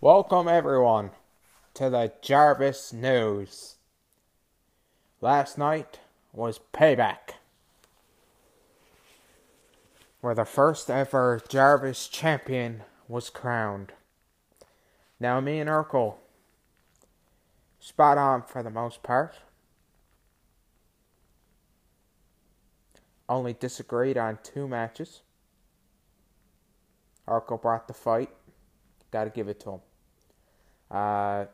Welcome, everyone, to the Jarvis News. Last night was Payback, where the first ever Jarvis champion was crowned. Now, me and Urkel, spot on for the most part. Only disagreed on two matches. Urkel brought the fight. Got to give it to him. Uh,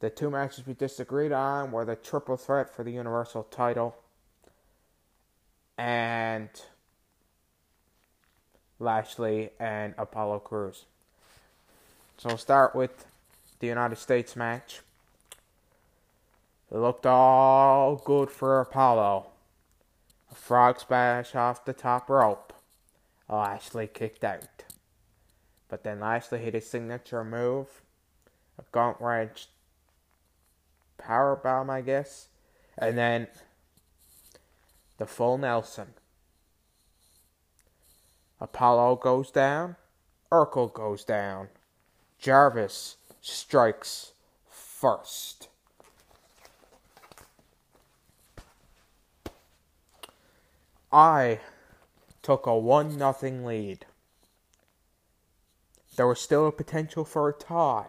the two matches we disagreed on were the triple threat for the Universal title and Lashley and Apollo Crews. So we'll start with the United States match. It looked all good for Apollo. A frog splash off the top rope. Lashley kicked out. But then Lashley hit his signature move. A gut wrench power bomb, I guess. And then the full Nelson. Apollo goes down. Urkel goes down. Jarvis strikes first. I took a 1 nothing lead. There was still a potential for a tie.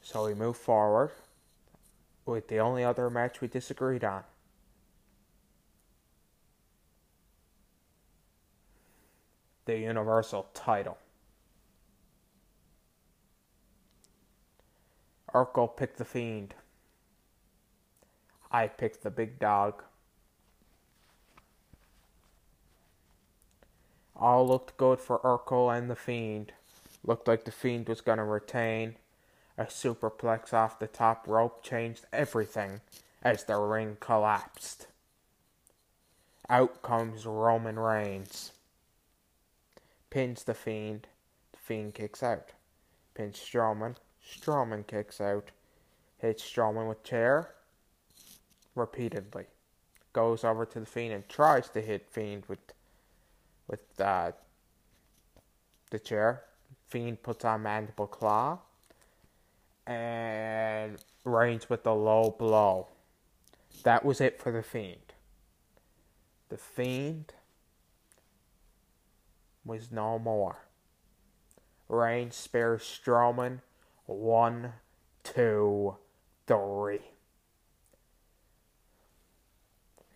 So we moved forward with the only other match we disagreed on. The Universal title. Urkel picked the Fiend. I picked the big dog. All looked good for Urkel and the Fiend. Looked like the Fiend was going to retain. A superplex off the top rope changed everything as the ring collapsed. Out comes Roman Reigns. Pins the Fiend. The Fiend kicks out. Pins Strowman. Strowman kicks out. Hits Strowman with chair. Repeatedly. Goes over to the Fiend and tries to hit Fiend with with uh, the chair. Fiend puts on mandible claw and Reigns with the low blow. That was it for the Fiend. The Fiend was no more. Reigns spares Strowman. One, two, three.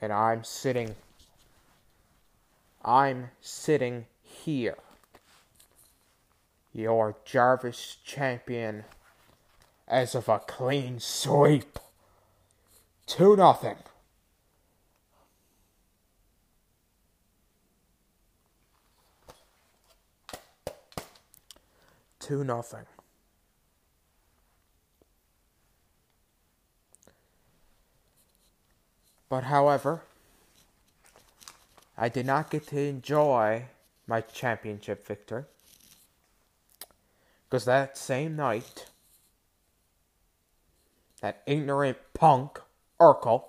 And I'm sitting. I'm sitting here. Your Jarvis champion as of a clean sweep. 2 nothing. Two nothing. But however, I did not get to enjoy my championship victory. Because that same night, that ignorant punk, Urkel,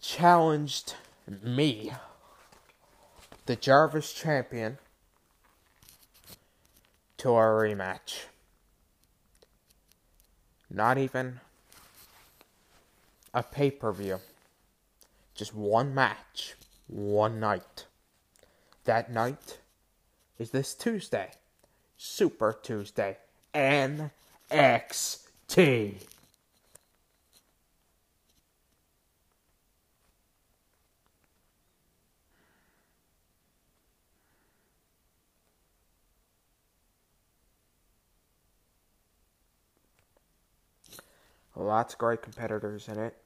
challenged me, the Jarvis champion, to a rematch. Not even a pay per view. Just one match, one night. That night is this Tuesday, Super Tuesday, NXT. Lots of great competitors in it.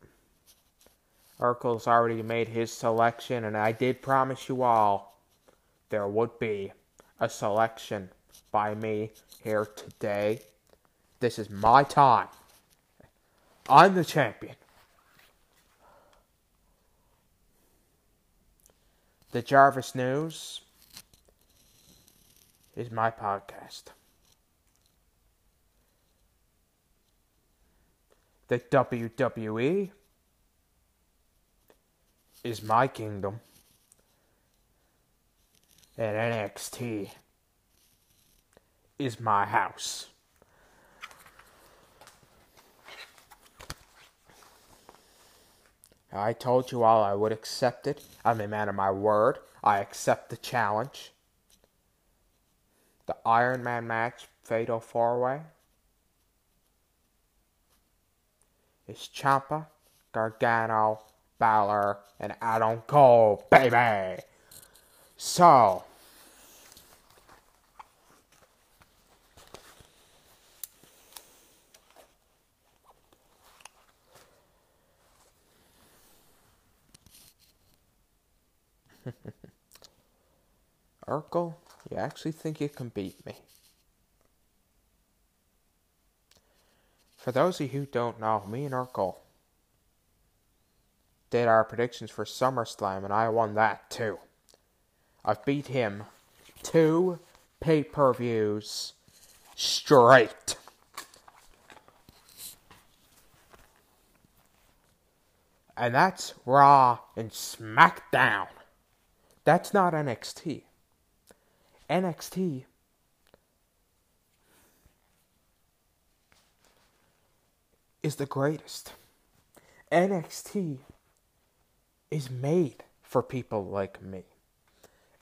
Urkel's already made his selection, and I did promise you all there would be a selection by me here today. This is my time. I'm the champion. The Jarvis News is my podcast. The WWE is my kingdom. and NXT is my house. I told you all I would accept it. I'm a man of my word. I accept the challenge. The Iron Man match, Fatal 4 Way, is Ciampa, Gargano, Balor, and Adam Cole, baby! So, Urkel, you actually think you can beat me? For those of you who don't know, me and Urkel did our predictions for SummerSlam, and I won that too. I've beat him two pay per views straight. And that's Raw and SmackDown. That's not NXT. NXT is the greatest. NXT is made for people like me.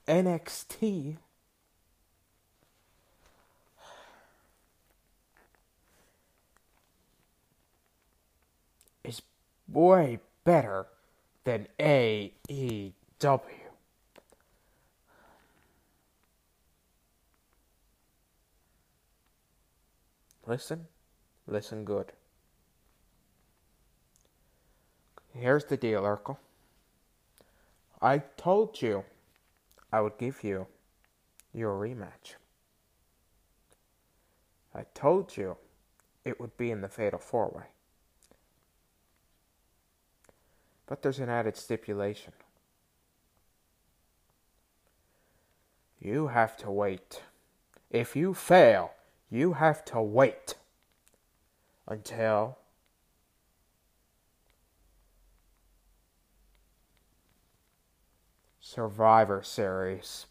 NXT is way better than AEW. Listen, listen good. Here's the deal, Urkel. I told you I would give you your rematch. I told you it would be in the Fatal Four Way. But there's an added stipulation. You have to wait. If you fail, you have to wait until Survivor Series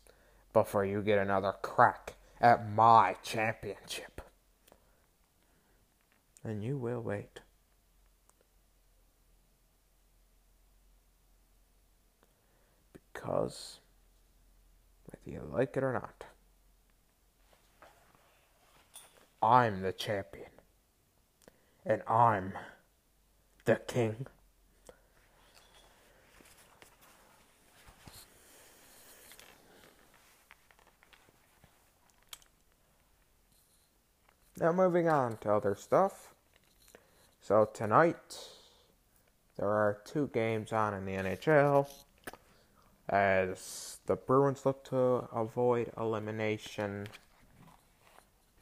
before you get another crack at my championship. And you will wait. Because, whether you like it or not, I'm the champion. And I'm the king. Now, moving on to other stuff. So, tonight, there are two games on in the NHL as the Bruins look to avoid elimination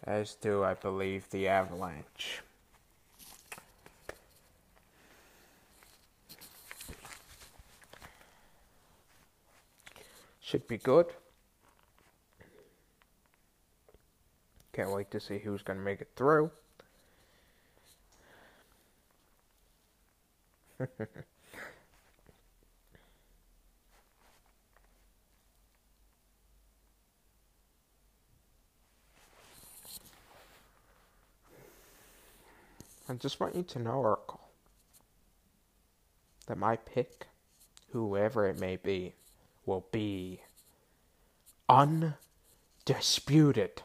as do, I believe, the Avalanche. Should be good. Can't wait to see who's going to make it through. I just want you to know, Urkel, that my pick, whoever it may be, will be undisputed.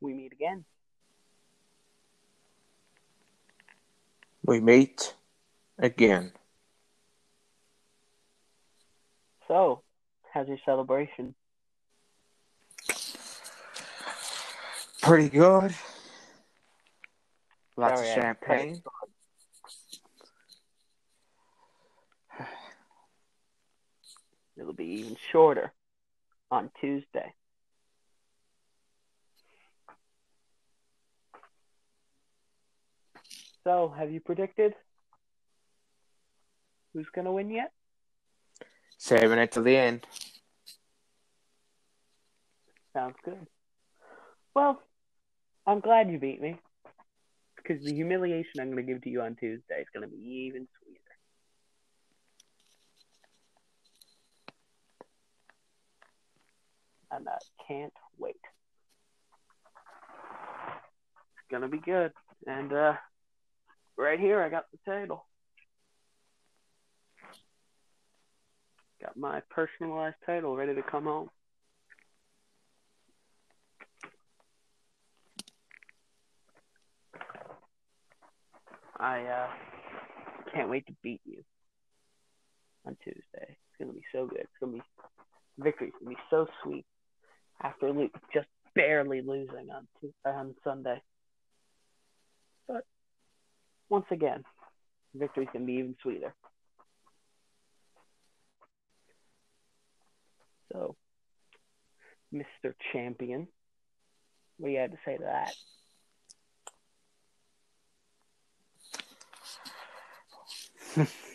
We meet again. We meet again. So, how's your celebration? Pretty good. Lots Sorry, of champagne. It'll be even shorter on Tuesday. So, have you predicted who's going to win yet? Saving it to the end. Sounds good. Well, I'm glad you beat me. Because the humiliation I'm going to give to you on Tuesday is going to be even sweeter. And I can't wait. It's going to be good. And uh, right here, I got the title. Got my personalized title ready to come home. I uh, can't wait to beat you on Tuesday. It's gonna be so good. It's gonna be victory's gonna be so sweet after lo- just barely losing on Tu- on Sunday. But once again, victory's gonna be even sweeter. So, Mr. Champion, what do you have to say to that?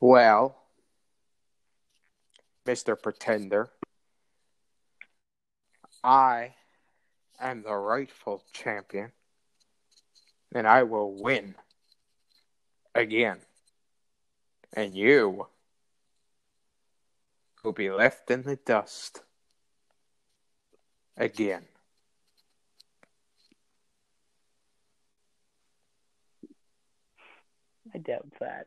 Well, Mr. Pretender, I am the rightful champion, and I will win again. And you will be left in the dust again. I doubt that.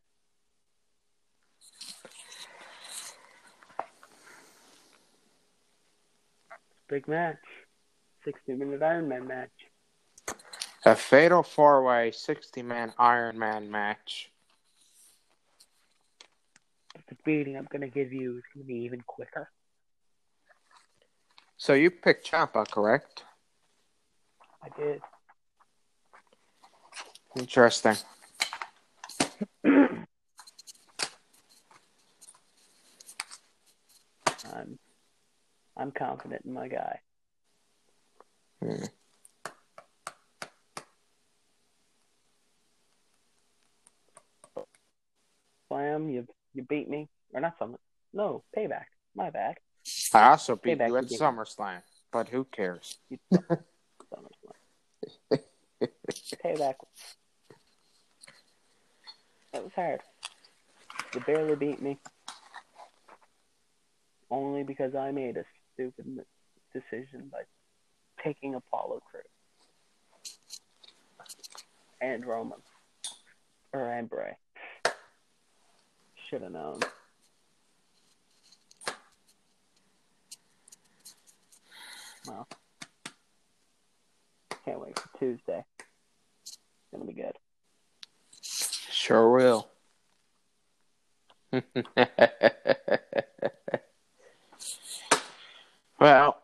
Big match. 60 minute Iron Man match. A fatal four way 60 man Iron Man match. Beating I'm going to give you is going to be even quicker. So you picked Ciampa, correct? I did. Interesting. I'm, I'm confident in my guy. Hmm. Slam, you you beat me. Or not some. No, payback. My bad. I also beat Payback you at. SummerSlam, but who cares? SummerSlam. payback. That was hard. You barely beat me. Only because I made a stupid decision by taking Apollo Crew. And Roman. Or and Bray. Should have known. Well. Can't wait for Tuesday. It's gonna be good. Sure will. well,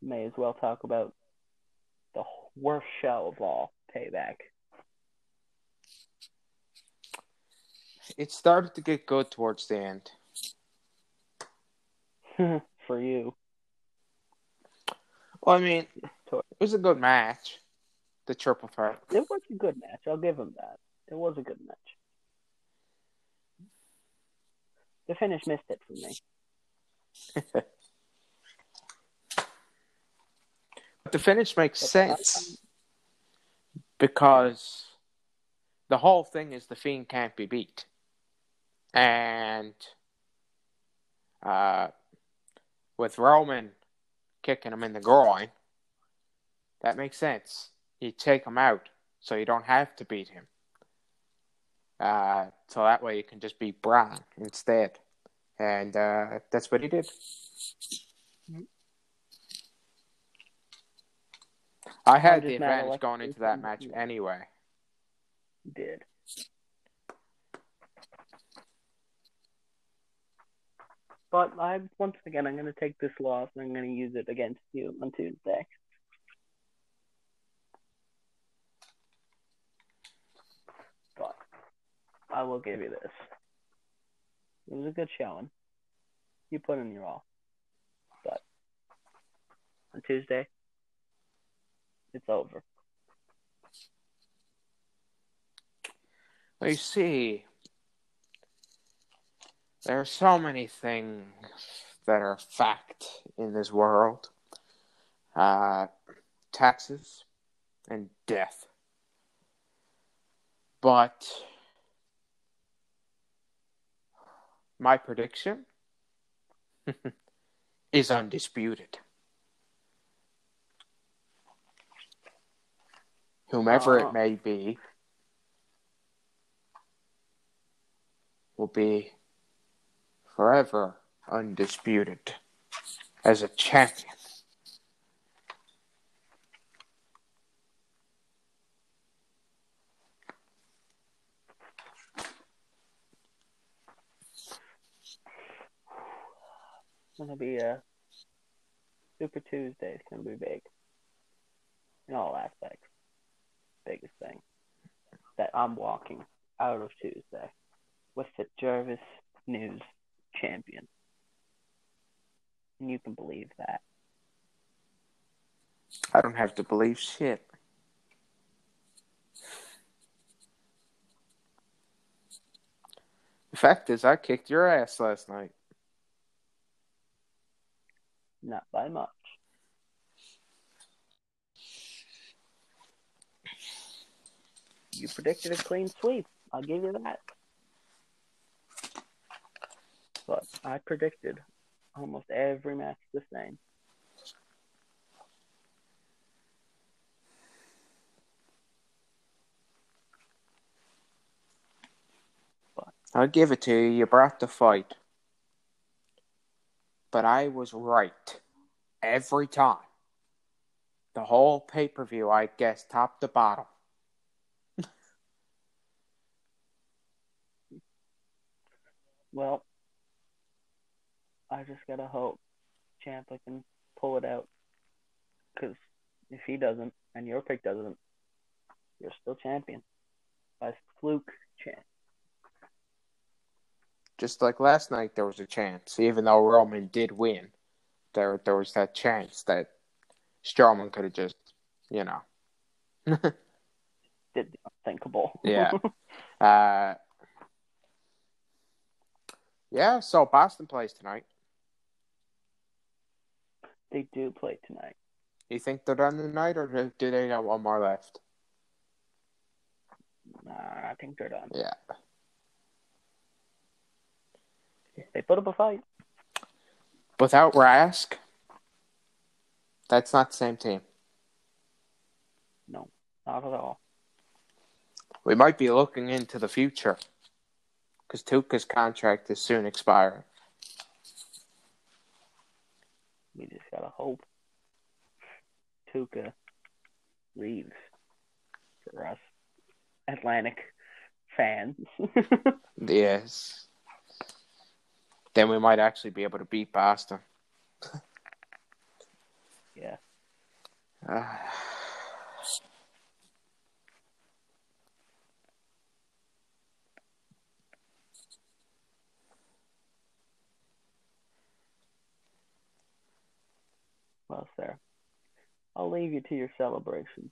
May as well talk about the worst show of all, Payback. it started to get good towards the end. for you. Well, I mean, it was a good match. The triple threat. It was a good match. I'll give him that. It was a good match. The finish missed it for me. But the finish makes But sense because the whole thing is the Fiend can't be beat. And uh, with Roman kicking him in the groin, that makes sense. You take him out so you don't have to beat him. Uh, so that way you can just beat Braun instead. And uh, that's what he did. I had the advantage going into that match anyway. Did. But I once again I'm gonna take this loss and I'm gonna use it against you on Tuesday. But I will give you this. It was a good showing. You put in your all. but on Tuesday, it's over. You see, there are so many things that are fact in this world uh, taxes and death. But my prediction is undisputed. Whomever Oh. it may be will be forever undisputed as a champion. It's gonna be a Super Tuesday. It's gonna be big in all aspects. Biggest thing that I'm walking out of Tuesday with the Jarvis News champion, and you can believe that. I don't have to believe shit. The fact is, I kicked your ass last night. Not by much. You predicted a clean sweep. I'll give you that. But I predicted almost every match the same. I'll give it to you. You brought the fight. But I was right. Every time. The whole pay per view, I guess, top to bottom. Well, I just gotta hope Ciampa can pull it out. Because if he doesn't, and your pick doesn't, you're still champion. By fluke chance. Just like last night, there was a chance. Even though Roman did win, there there was that chance that Strowman could have just, you know. Did the unthinkable. Yeah. Uh, yeah, so Boston plays tonight. they do play tonight. You think they're done tonight, or do- they have one more left? Nah, I think they're done. Yeah. They put up a fight. Without Rask, that's not the same team. No, not at all. We might be looking into the future because Tuukka's contract is soon expiring. We just gotta hope Tuca leaves for us Atlantic fans. Yes. Then we might actually be able to beat Boston. yeah. Uh, Sir, I'll leave you to your celebration.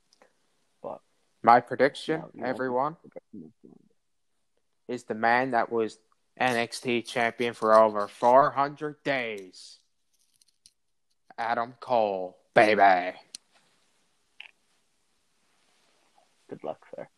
But my prediction, No, you won't. everyone, is the man that was NXT champion for over 400 days. Adam Cole, baby. Good luck, sir.